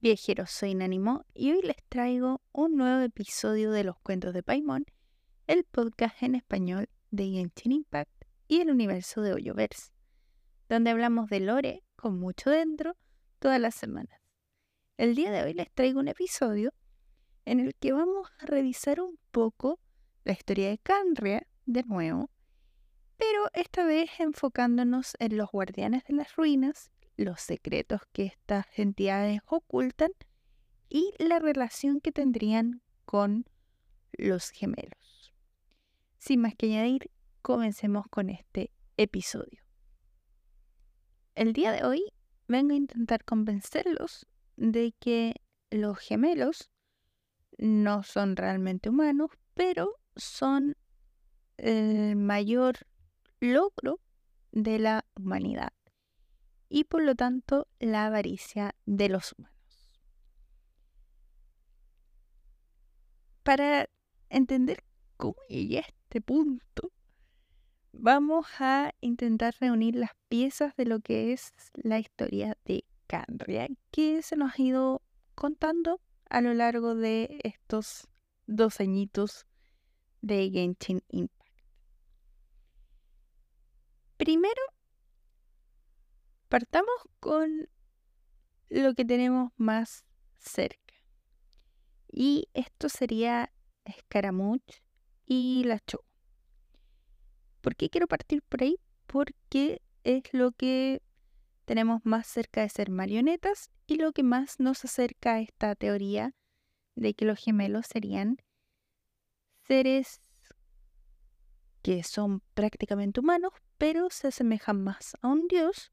Viajeros, soy Inánimo y hoy les traigo un nuevo episodio de los cuentos de Paimon, el podcast en español de Genshin Impact y el universo de Hoyoverse, donde hablamos de lore con mucho dentro todas las semanas. El día de hoy les traigo un episodio en el que vamos a revisar un poco la historia de Canria de nuevo, pero esta vez enfocándonos en los guardianes de las ruinas los secretos que estas entidades ocultan y la relación que tendrían con los gemelos. Sin más que añadir, comencemos con este episodio. El día de hoy vengo a intentar convencerlos de que los gemelos no son realmente humanos, pero son el mayor logro de la humanidad y por lo tanto la avaricia de los humanos. Para entender cómo llegué a este punto, vamos a intentar reunir las piezas de lo que es la historia de Canria, que se nos ha ido contando a lo largo de estos dos añitos de Genshin Impact. Primero Partamos con lo que tenemos más cerca. Y esto sería Scaramouche y la Cho. ¿Por qué quiero partir por ahí? Porque es lo que tenemos más cerca de ser marionetas y lo que más nos acerca a esta teoría de que los gemelos serían seres que son prácticamente humanos, pero se asemejan más a un dios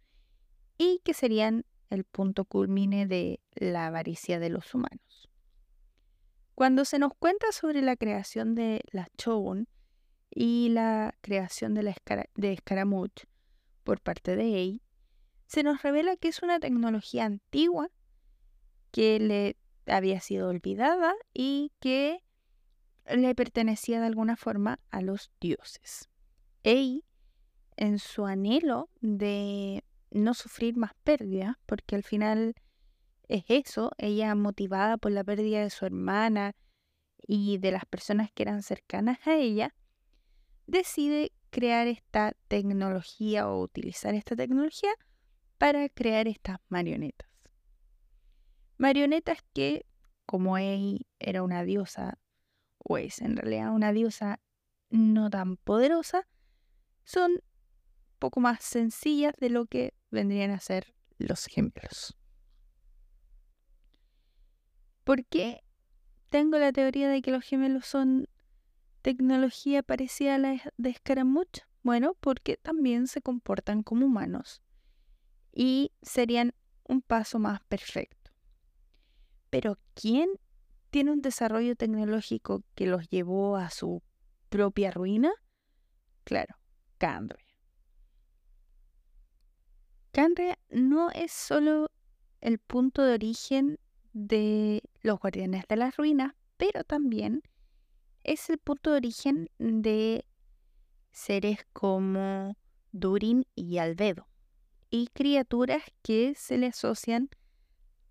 y que serían el punto culmine de la avaricia de los humanos. Cuando se nos cuenta sobre la creación de la Shogun y la creación de, la de por parte de Ei, se nos revela que es una tecnología antigua que le había sido olvidada y que le pertenecía de alguna forma a los dioses. Ei, en su anhelo de no sufrir más pérdidas, porque al final es eso, ella motivada por la pérdida de su hermana y de las personas que eran cercanas a ella, decide crear esta tecnología o utilizar esta tecnología para crear estas marionetas. Marionetas que, como ella era una diosa, o es en realidad una diosa no tan poderosa, son poco más sencillas de lo que vendrían a ser los gemelos. ¿Por qué tengo la teoría de que los gemelos son tecnología parecida a la de Scaramouche? Bueno, porque también se comportan como humanos y serían un paso más perfecto. Pero ¿quién tiene un desarrollo tecnológico que los llevó a su propia ruina? Claro, Candre. Canria no es solo el punto de origen de los guardianes de las ruinas, pero también es el punto de origen de seres como Durin y Albedo, y criaturas que se le asocian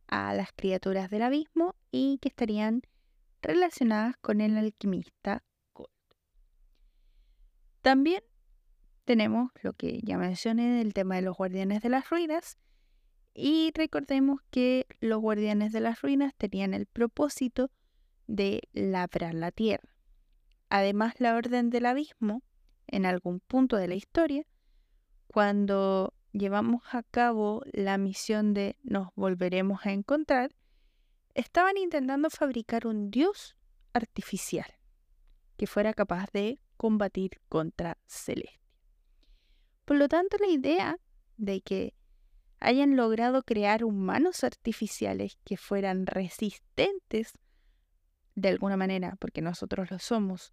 a las criaturas del abismo y que estarían relacionadas con el alquimista Gold. También tenemos lo que ya mencioné del tema de los guardianes de las ruinas. Y recordemos que los guardianes de las ruinas tenían el propósito de labrar la tierra. Además, la Orden del Abismo, en algún punto de la historia, cuando llevamos a cabo la misión de nos volveremos a encontrar, estaban intentando fabricar un dios artificial que fuera capaz de combatir contra Celeste. Por lo tanto, la idea de que hayan logrado crear humanos artificiales que fueran resistentes de alguna manera, porque nosotros lo somos,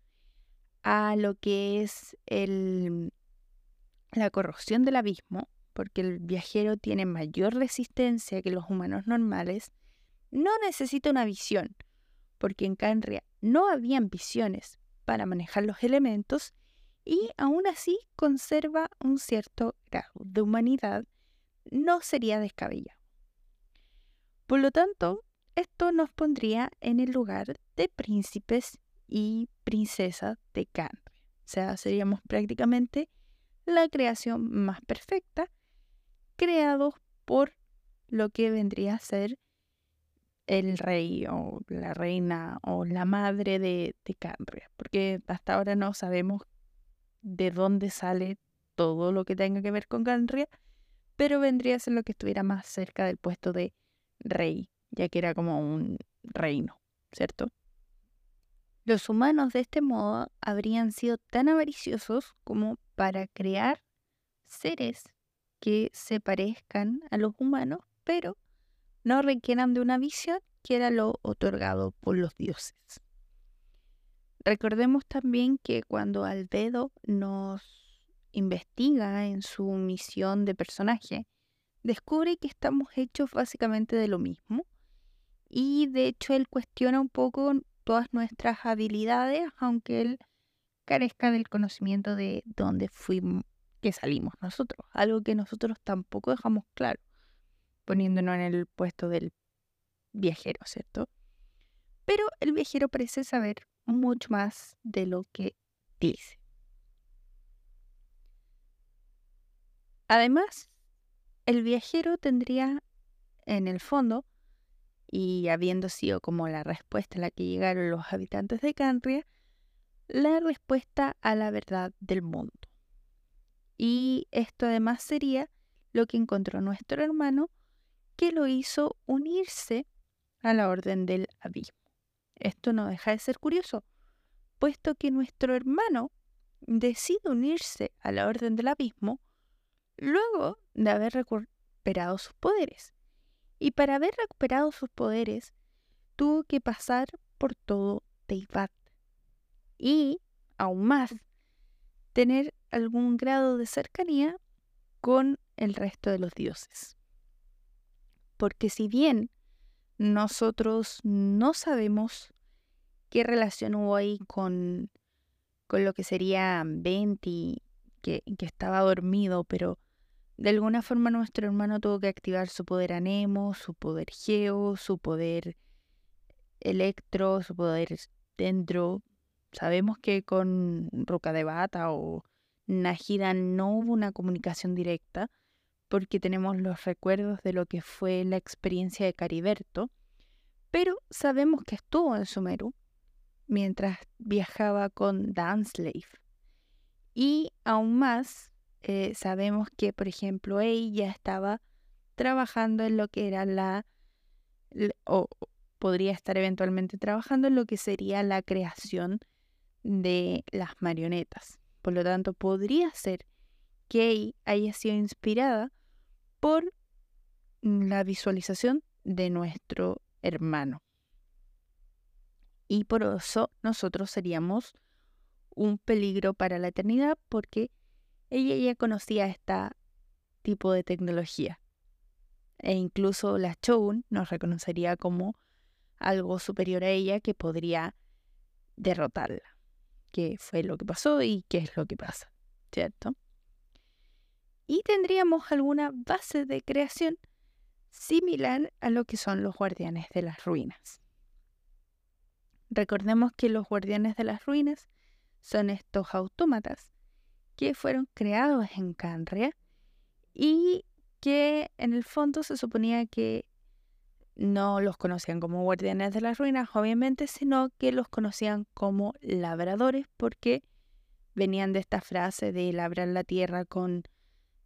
a lo que es el, la corrosión del abismo, porque el viajero tiene mayor resistencia que los humanos normales, no necesita una visión, porque en Canria no habían visiones para manejar los elementos y aún así conserva un cierto grado de humanidad, no sería descabellado. Por lo tanto, esto nos pondría en el lugar de príncipes y princesas de Canria. O sea, seríamos prácticamente la creación más perfecta, creados por lo que vendría a ser el rey o la reina o la madre de, de porque hasta ahora no sabemos de dónde sale todo lo que tenga que ver con Canria, pero vendría a ser lo que estuviera más cerca del puesto de rey, ya que era como un reino, ¿cierto? Los humanos de este modo habrían sido tan avariciosos como para crear seres que se parezcan a los humanos, pero no requieran de una visión que era lo otorgado por los dioses. Recordemos también que cuando Albedo nos investiga en su misión de personaje, descubre que estamos hechos básicamente de lo mismo y de hecho él cuestiona un poco todas nuestras habilidades, aunque él carezca del conocimiento de dónde fuimos, que salimos nosotros, algo que nosotros tampoco dejamos claro, poniéndonos en el puesto del viajero, ¿cierto? Pero el viajero parece saber mucho más de lo que dice. Además, el viajero tendría en el fondo, y habiendo sido como la respuesta a la que llegaron los habitantes de Canria, la respuesta a la verdad del mundo. Y esto además sería lo que encontró nuestro hermano, que lo hizo unirse a la orden del abismo. Esto no deja de ser curioso, puesto que nuestro hermano decide unirse a la orden del abismo luego de haber recuperado sus poderes. Y para haber recuperado sus poderes, tuvo que pasar por todo Teibat. Y, aún más, tener algún grado de cercanía con el resto de los dioses. Porque si bien nosotros no sabemos qué relación hubo ahí con, con lo que sería Venti, que, que estaba dormido, pero de alguna forma nuestro hermano tuvo que activar su poder Anemo, su poder Geo, su poder Electro, su poder Dendro. Sabemos que con Roca de Bata o Najida no hubo una comunicación directa, porque tenemos los recuerdos de lo que fue la experiencia de Cariberto, pero sabemos que estuvo en Sumeru mientras viajaba con Danslave. Y aún más, eh, sabemos que, por ejemplo, ella estaba trabajando en lo que era la, o podría estar eventualmente trabajando en lo que sería la creación de las marionetas. Por lo tanto, podría ser que haya sido inspirada por la visualización de nuestro hermano. Y por eso nosotros seríamos un peligro para la eternidad porque ella ya conocía este tipo de tecnología. E incluso la Choun nos reconocería como algo superior a ella que podría derrotarla. ¿Qué fue lo que pasó y qué es lo que pasa? ¿Cierto? Y tendríamos alguna base de creación similar a lo que son los guardianes de las ruinas. Recordemos que los guardianes de las ruinas son estos autómatas que fueron creados en Canria y que en el fondo se suponía que no los conocían como guardianes de las ruinas, obviamente, sino que los conocían como labradores porque venían de esta frase de labrar la tierra con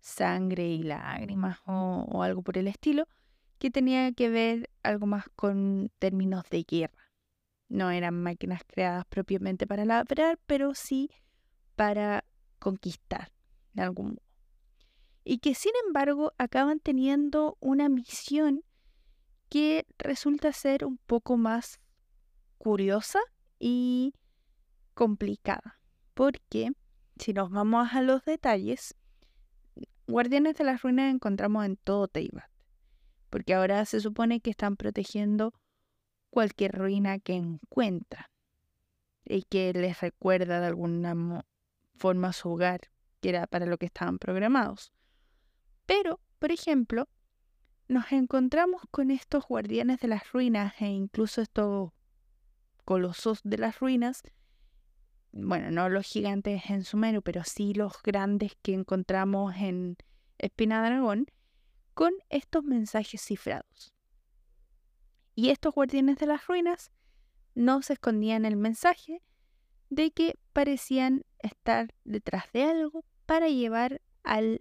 sangre y lágrimas o, algo por el estilo, que tenía que ver algo más con términos de guerra. No eran máquinas creadas propiamente para labrar, pero sí para conquistar de algún modo. Y que sin embargo acaban teniendo una misión que resulta ser un poco más curiosa y complicada. Porque si nos vamos a los detalles, Guardianes de las ruinas encontramos en todo Teyvat, porque ahora se supone que están protegiendo cualquier ruina que encuentran y que les recuerda de alguna forma su hogar, que era para lo que estaban programados. Pero, por ejemplo, nos encontramos con estos guardianes de las ruinas e incluso estos colosos de las ruinas, bueno, no los gigantes en Sumeru, pero sí los grandes que encontramos en Espina Dragón, con estos mensajes cifrados. Y estos guardianes de las ruinas no se escondían el mensaje de que parecían estar detrás de algo para llevar al,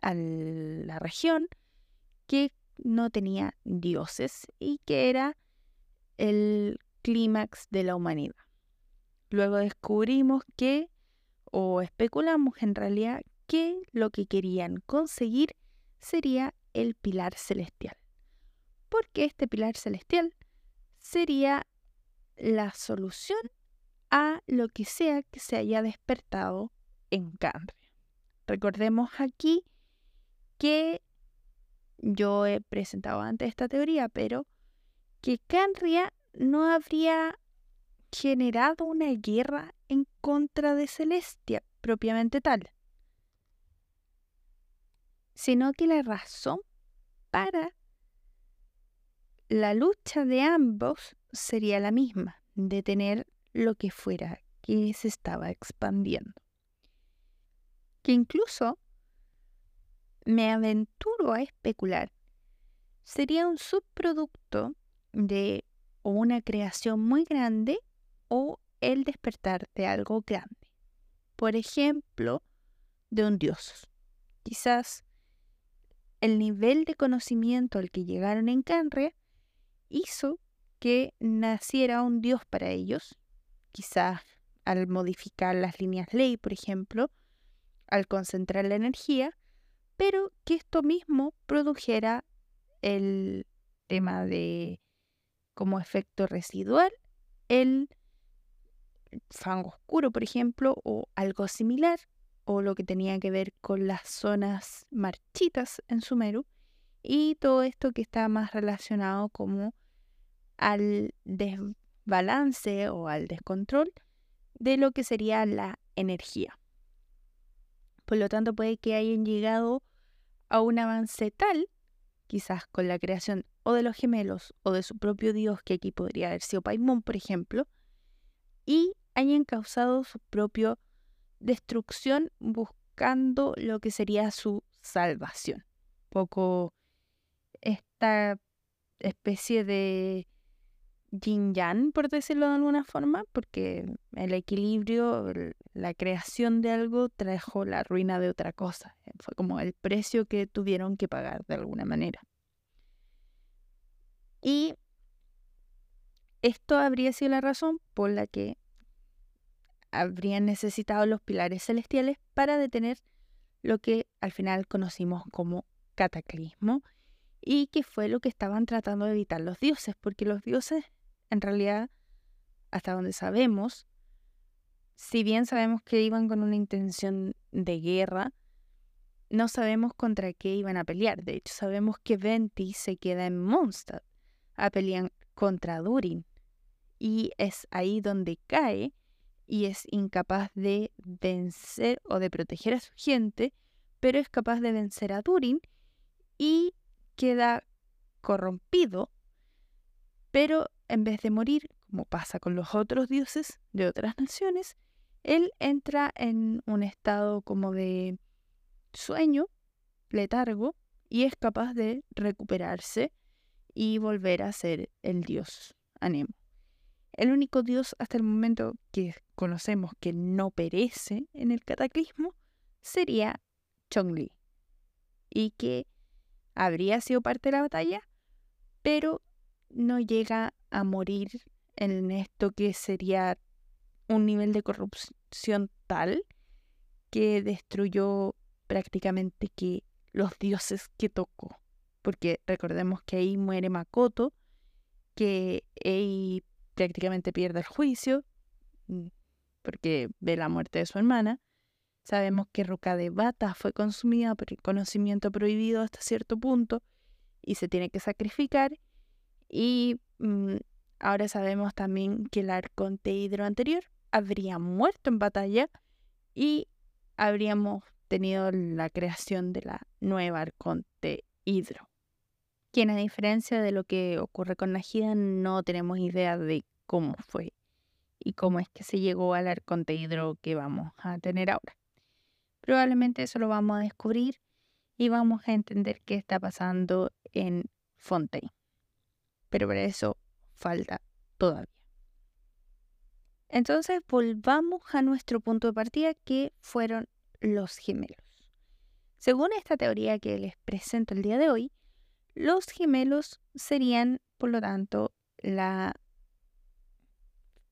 a la región que no tenía dioses y que era el clímax de la humanidad. Luego descubrimos que, o especulamos en realidad, que lo que querían conseguir sería el pilar celestial. Porque este pilar celestial sería la solución a lo que sea que se haya despertado en Canria. Recordemos aquí que yo he presentado antes esta teoría, pero que Canria no habría generado una guerra en contra de Celestia propiamente tal, sino que la razón para la lucha de ambos sería la misma, detener lo que fuera que se estaba expandiendo. Que incluso me aventuro a especular, sería un subproducto de una creación muy grande o el despertar de algo grande. Por ejemplo, de un dios. Quizás el nivel de conocimiento al que llegaron en Canria hizo que naciera un dios para ellos, quizás al modificar las líneas ley, por ejemplo, al concentrar la energía, pero que esto mismo produjera el tema de como efecto residual el fango oscuro, por ejemplo, o algo similar, o lo que tenía que ver con las zonas marchitas en Sumeru, y todo esto que está más relacionado como al desbalance o al descontrol de lo que sería la energía. Por lo tanto, puede que hayan llegado a un avance tal, quizás con la creación o de los gemelos o de su propio dios, que aquí podría haber sido Paimon, por ejemplo, y hayan causado su propia destrucción buscando lo que sería su salvación. poco esta especie de yin yang, por decirlo de alguna forma, porque el equilibrio, la creación de algo trajo la ruina de otra cosa. Fue como el precio que tuvieron que pagar de alguna manera. Y esto habría sido la razón por la que habrían necesitado los pilares celestiales para detener lo que al final conocimos como cataclismo y que fue lo que estaban tratando de evitar los dioses, porque los dioses en realidad, hasta donde sabemos, si bien sabemos que iban con una intención de guerra, no sabemos contra qué iban a pelear. De hecho, sabemos que Venti se queda en Mondstadt a pelear contra Durin. Y es ahí donde cae y es incapaz de vencer o de proteger a su gente, pero es capaz de vencer a Durin y queda corrompido, pero en vez de morir, como pasa con los otros dioses de otras naciones, él entra en un estado como de sueño, letargo, y es capaz de recuperarse y volver a ser el dios Anemo. El único dios hasta el momento que conocemos que no perece en el cataclismo sería Chongli, y que habría sido parte de la batalla, pero no llega a morir en esto que sería un nivel de corrupción tal que destruyó prácticamente que los dioses que tocó. Porque recordemos que ahí muere Makoto, que ahí prácticamente pierde el juicio, mm, porque ve la muerte de su hermana. Sabemos que Ruka de Bata fue consumida por el conocimiento prohibido hasta cierto punto y se tiene que sacrificar. Y mm, ahora sabemos también que el arconte hidro anterior habría muerto en batalla y habríamos tenido la creación de la nueva arconte hidro. Quien a diferencia de lo que ocurre con Najida, no tenemos idea de cómo fue y cómo es que se llegó al arconteidro que vamos a tener ahora. Probablemente eso lo vamos a descubrir y vamos a entender qué está pasando en Fontaine. Pero para eso falta todavía. Entonces volvamos a nuestro punto de partida que fueron los gemelos. Según esta teoría que les presento el día de hoy, los gemelos serían, por lo tanto, la,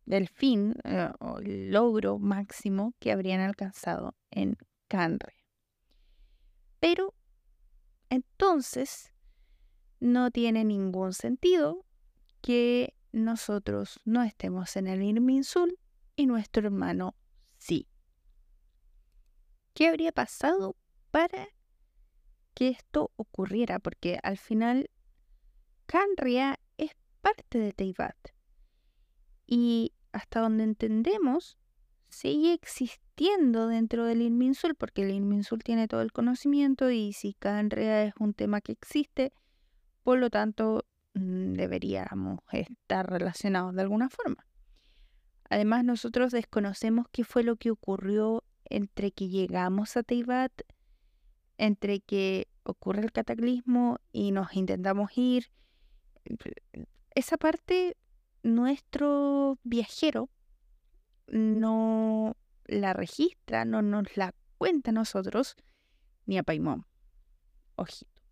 el fin eh, o el logro máximo que habrían alcanzado en Canre. Pero entonces no tiene ningún sentido que nosotros no estemos en el Irminsul y nuestro hermano sí. ¿Qué habría pasado para que esto ocurriera? Porque al final Canria es parte de Teibat. Y hasta donde entendemos, sigue existiendo dentro del Inminsul, porque el Inminsul tiene todo el conocimiento y si Canria es un tema que existe, por lo tanto mm, deberíamos estar relacionados de alguna forma. Además, nosotros desconocemos qué fue lo que ocurrió entre que llegamos a Teibat, entre que ocurre el cataclismo y nos intentamos ir. Esa parte, nuestro viajero no la registra, no nos la cuenta a nosotros, ni a Paimón. Ojito.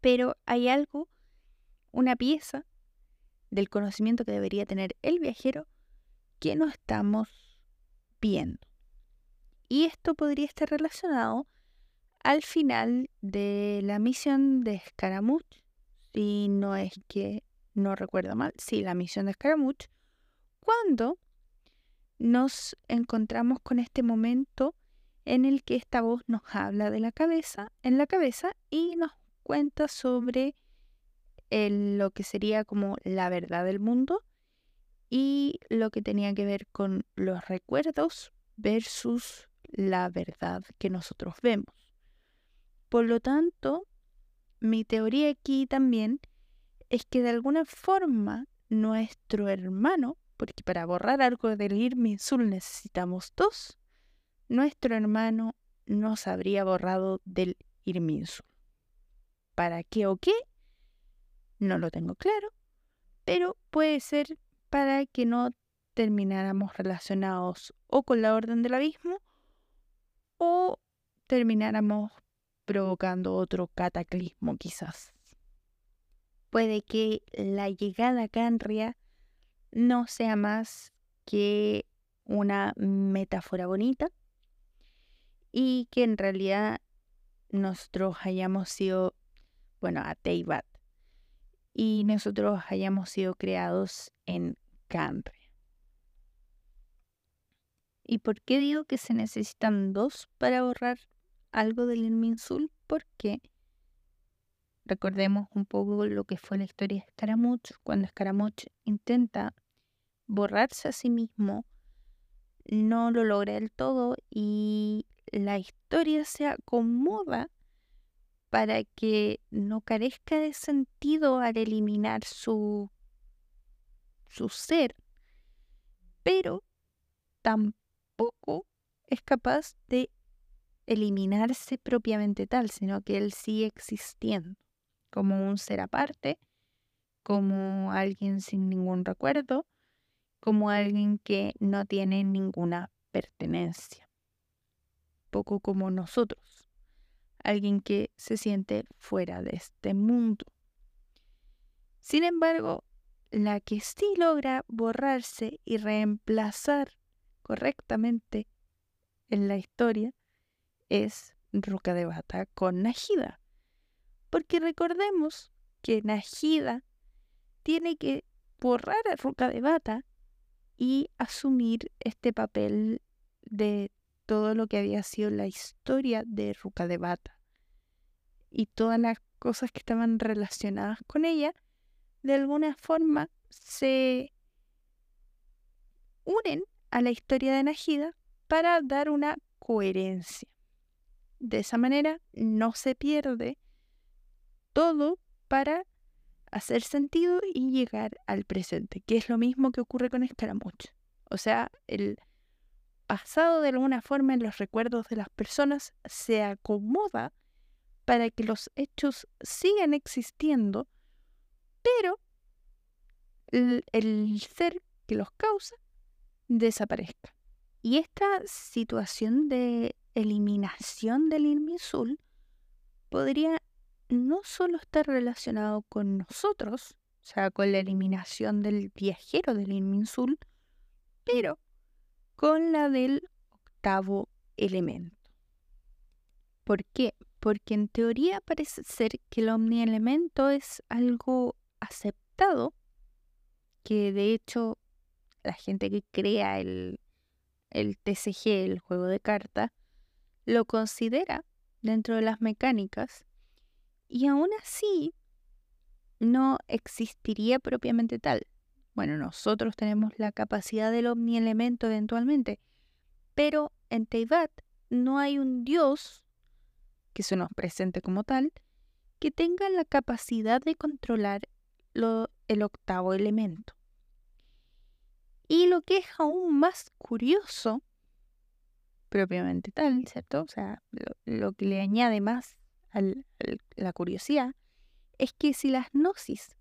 Pero hay algo, una pieza del conocimiento que debería tener el viajero que no estamos viendo. Y esto podría estar relacionado al final de la misión de Scaramouche, si no es que no recuerdo mal, sí, la misión de Scaramouche, cuando nos encontramos con este momento en el que esta voz nos habla de la cabeza, en la cabeza, y nos cuenta sobre lo que sería como la verdad del mundo y lo que tenía que ver con los recuerdos versus la verdad que nosotros vemos. Por lo tanto, mi teoría aquí también es que de alguna forma nuestro hermano, porque para borrar algo del Irminsul necesitamos dos, nuestro hermano nos habría borrado del Irminsul. ¿Para qué o qué? No lo tengo claro, pero puede ser para que no termináramos relacionados o con la orden del abismo o termináramos provocando otro cataclismo quizás. Puede que la llegada a Canria no sea más que una metáfora bonita y que en realidad nosotros hayamos sido, bueno, a Teibat, y nosotros hayamos sido creados en Canria. ¿Y por qué digo que se necesitan dos para borrar algo del Inminsul? Porque recordemos un poco lo que fue la historia de Scaramouche. Cuando Scaramouche intenta borrarse a sí mismo, no lo logra del todo y la historia se acomoda para que no carezca de sentido al eliminar su, su ser, pero tampoco es capaz de eliminarse propiamente tal, sino que él sigue existiendo como un ser aparte, como alguien sin ningún recuerdo, como alguien que no tiene ninguna pertenencia, poco como nosotros, alguien que se siente fuera de este mundo. Sin embargo, la que sí logra borrarse y reemplazar correctamente en la historia es Ruka de Bata con Najida. Porque recordemos que Najida tiene que borrar a Ruka de Bata y asumir este papel de todo lo que había sido la historia de Ruka de Bata y todas las cosas que estaban relacionadas con ella, de alguna forma se unen a la historia de Najida para dar una coherencia. De esa manera no se pierde todo para hacer sentido y llegar al presente, que es lo mismo que ocurre con Escaramuch. O sea, el pasado de alguna forma en los recuerdos de las personas se acomoda para que los hechos sigan existiendo, pero el, el ser que los causa desaparezca. Y esta situación de eliminación del Inmisul podría no solo estar relacionado con nosotros, o sea, con la eliminación del viajero del Inminsul, pero con la del octavo elemento. ¿Por qué? Porque en teoría parece ser que el omnielemento es algo aceptado, que de hecho la gente que crea el, el TCG, el juego de cartas, lo considera dentro de las mecánicas y aún así no existiría propiamente tal. Bueno, nosotros tenemos la capacidad del omnielemento eventualmente, pero en Teyvat no hay un dios que se nos presente como tal que tenga la capacidad de controlar el octavo elemento. Y lo que es aún más curioso propiamente tal, ¿cierto? O sea, lo, que le añade más a la curiosidad es que si las gnosis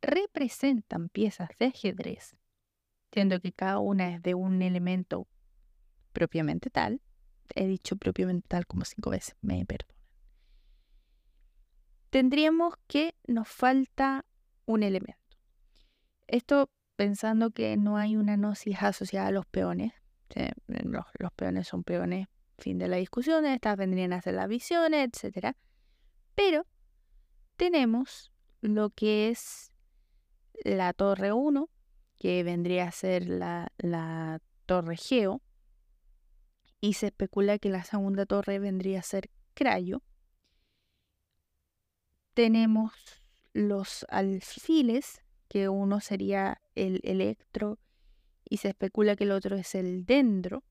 representan piezas de ajedrez, siendo que cada una es de un elemento propiamente tal, he dicho propiamente tal como cinco veces, me perdonan, tendríamos que nos falta un elemento. Esto pensando que no hay una gnosis asociada a los peones, los, peones son peones, fin de la discusión, estas vendrían a ser las visiones, etc. Pero tenemos lo que es la torre 1, que vendría a ser la, la torre Geo, y se especula que la segunda torre vendría a ser Crayo. Tenemos los alfiles, que uno sería el electro y se especula que el otro es el dendro.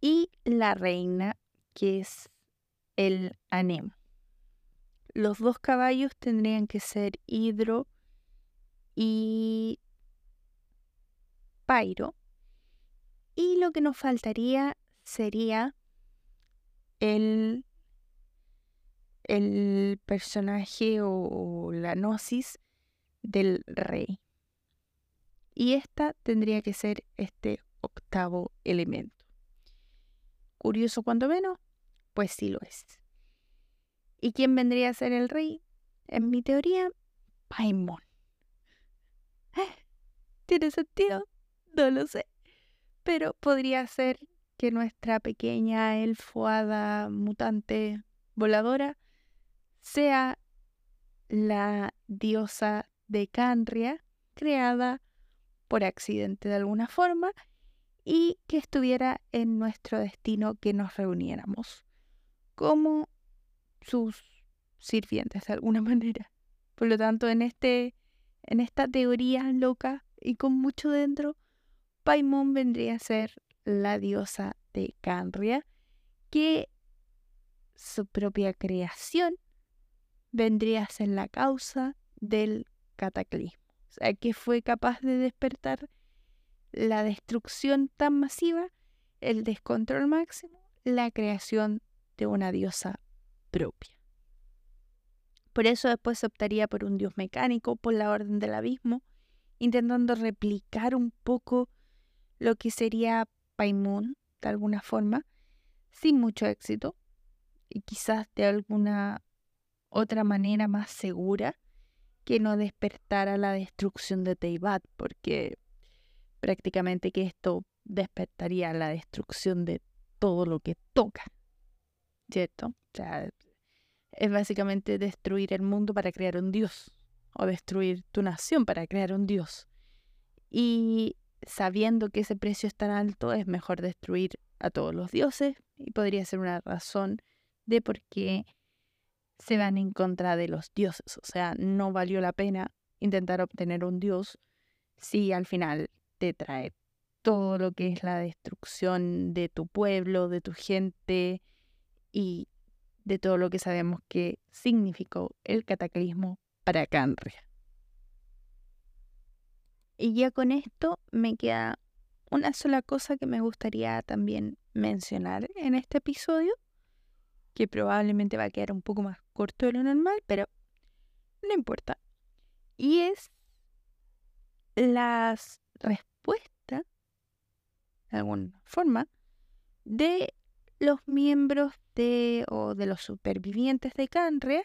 Y la reina, que es el anemo. Los dos caballos tendrían que ser hidro y pairo. Y lo que nos faltaría sería el, el personaje o la gnosis del rey. Y esta tendría que ser este octavo elemento. Curioso cuando menos, pues sí lo es. ¿Y quién vendría a ser el rey? En mi teoría, Paimon. ¿Tiene sentido? No lo sé. Pero podría ser que nuestra pequeña elfoada mutante voladora sea la diosa de Canria creada por accidente de alguna forma y que estuviera en nuestro destino que nos reuniéramos como sus sirvientes de alguna manera. Por lo tanto, en, este, en esta teoría loca y con mucho dentro, Paimon vendría a ser la diosa de Canria, que su propia creación vendría a ser la causa del cataclismo. O sea, que fue capaz de despertar la destrucción tan masiva, el descontrol máximo, la creación de una diosa propia. Por eso después optaría por un dios mecánico, por la orden del abismo, intentando replicar un poco lo que sería Paimon, de alguna forma, sin mucho éxito, y quizás de alguna otra manera más segura, que no despertara la destrucción de Teibat, porque prácticamente que esto despertaría la destrucción de todo lo que toca. ¿Cierto? O sea, es básicamente destruir el mundo para crear un dios, o destruir tu nación para crear un dios. Y sabiendo que ese precio es tan alto, es mejor destruir a todos los dioses, y podría ser una razón de por qué se van en contra de los dioses. O sea, no valió la pena intentar obtener un dios si al final te trae todo lo que es la destrucción de tu pueblo, de tu gente y de todo lo que sabemos que significó el cataclismo para Canria. Y ya con esto me queda una sola cosa que me gustaría también mencionar en este episodio, que probablemente va a quedar un poco más corto de lo normal, pero no importa. Y es las respuestas, de alguna forma, de los miembros de o de los supervivientes de Canrea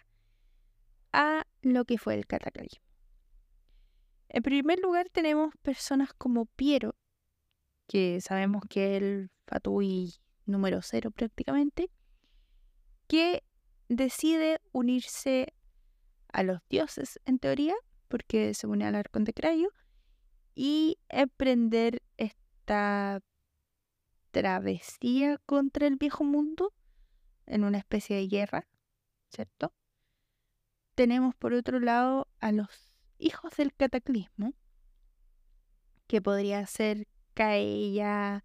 a lo que fue el cataclismo. En primer lugar tenemos personas como Piero, que sabemos que es el Fatui número cero prácticamente, que decide unirse a los dioses en teoría, porque se une al arconte Crayo, y emprender esta travesía contra el viejo mundo en una especie de guerra, ¿cierto? Tenemos por otro lado a los hijos del cataclismo, que podría ser Caella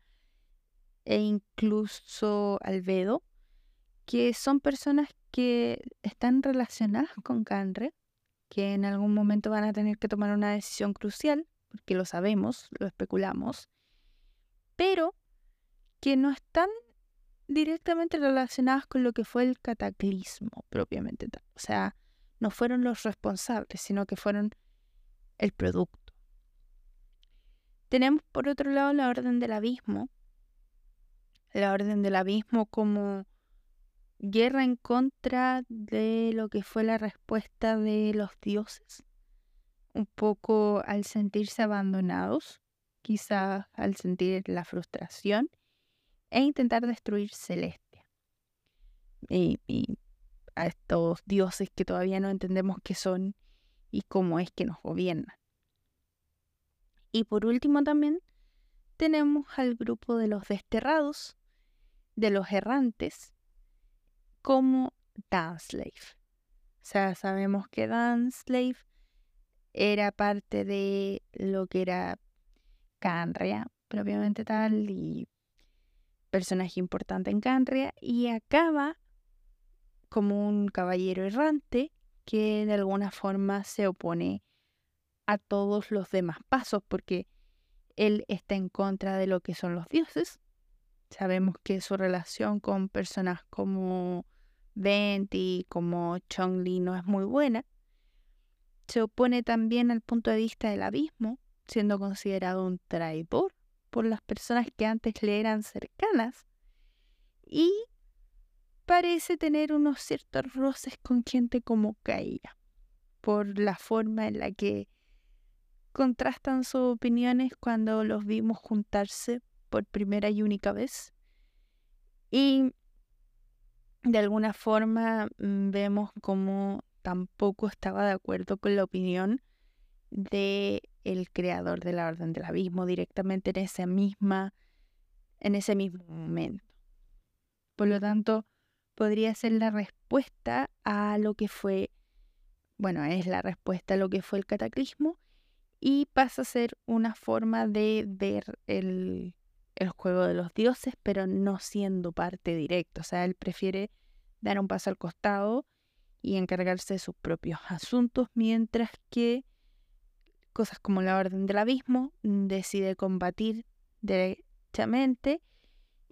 e incluso Albedo, que son personas que están relacionadas con Canre, que en algún momento van a tener que tomar una decisión crucial, porque lo sabemos, lo especulamos, pero que no están directamente relacionadas con lo que fue el cataclismo propiamente tal. O sea, no fueron los responsables, sino que fueron el producto. Tenemos por otro lado la orden del abismo. La orden del abismo como guerra en contra de lo que fue la respuesta de los dioses. Un poco al sentirse abandonados, quizás al sentir la frustración e intentar destruir Celestia. Y, a estos dioses que todavía no entendemos qué son y cómo es que nos gobiernan. Y por último también tenemos al grupo de los desterrados, de los errantes, como Danslave. O sea, sabemos que Danslave era parte de lo que era Canria, propiamente tal, y personaje importante en Canria, y acaba como un caballero errante que de alguna forma se opone a todos los demás pasos, porque él está en contra de lo que son los dioses. Sabemos que su relación con personas como Venti, como Chongli no es muy buena. Se opone también al punto de vista del abismo, siendo considerado un traidor por las personas que antes le eran cercanas y parece tener unos ciertos roces con gente como Kaia por la forma en la que contrastan sus opiniones cuando los vimos juntarse por primera y única vez. Y de alguna forma mm, vemos como tampoco estaba de acuerdo con la opinión de el creador de la Orden del Abismo directamente en esa misma en ese mismo momento. Por lo tanto, podría ser la respuesta a lo que fue, bueno, es la respuesta a lo que fue el cataclismo y pasa a ser una forma de ver el, el juego de los dioses, pero no siendo parte directa. O sea, él prefiere dar un paso al costado y encargarse de sus propios asuntos, mientras que cosas como la Orden del Abismo decide combatir derechamente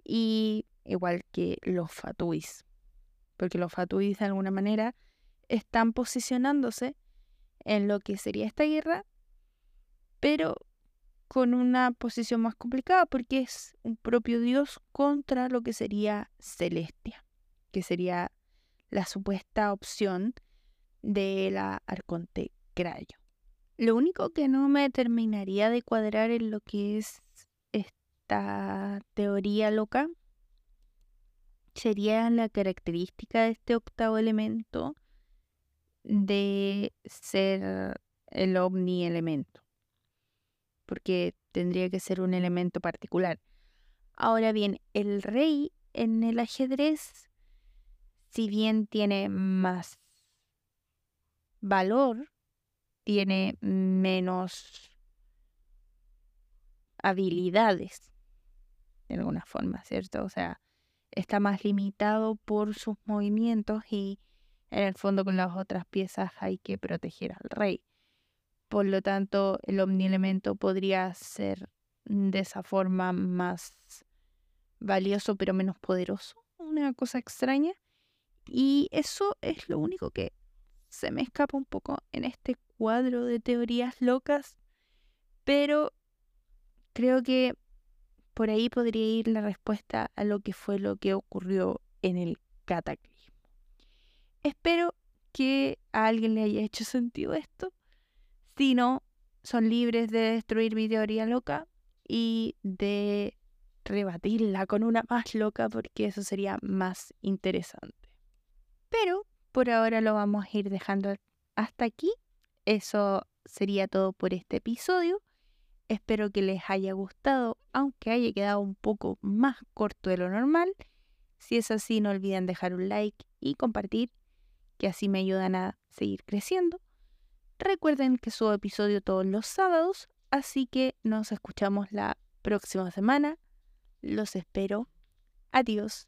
y igual que los Fatuis, porque los Fatuis de alguna manera están posicionándose en lo que sería esta guerra, pero con una posición más complicada porque es un propio dios contra lo que sería Celestia, que sería la supuesta opción de la Arconte Crayo. Lo único que no me terminaría de cuadrar en lo que es esta teoría loca sería la característica de este octavo elemento de ser el omni elemento porque tendría que ser un elemento particular. Ahora bien, el rey en el ajedrez, si bien tiene más valor, tiene menos habilidades, de alguna forma, ¿cierto? O sea, está más limitado por sus movimientos y en el fondo con las otras piezas hay que proteger al rey. Por lo tanto, el omnielemento podría ser de esa forma más valioso pero menos poderoso. Una cosa extraña. Y eso es lo único que se me escapa un poco en este cuadro de teorías locas. Pero creo que por ahí podría ir la respuesta a lo que fue lo que ocurrió en el cataclismo. Espero que a alguien le haya hecho sentido esto. Si no, son libres de destruir mi teoría loca y de rebatirla con una más loca porque eso sería más interesante. Pero por ahora lo vamos a ir dejando hasta aquí. Eso sería todo por este episodio. Espero que les haya gustado, aunque haya quedado un poco más corto de lo normal. Si es así, no olviden dejar un like y compartir, que así me ayudan a seguir creciendo. Recuerden que subo episodio todos los sábados, así que nos escuchamos la próxima semana. Los espero. Adiós.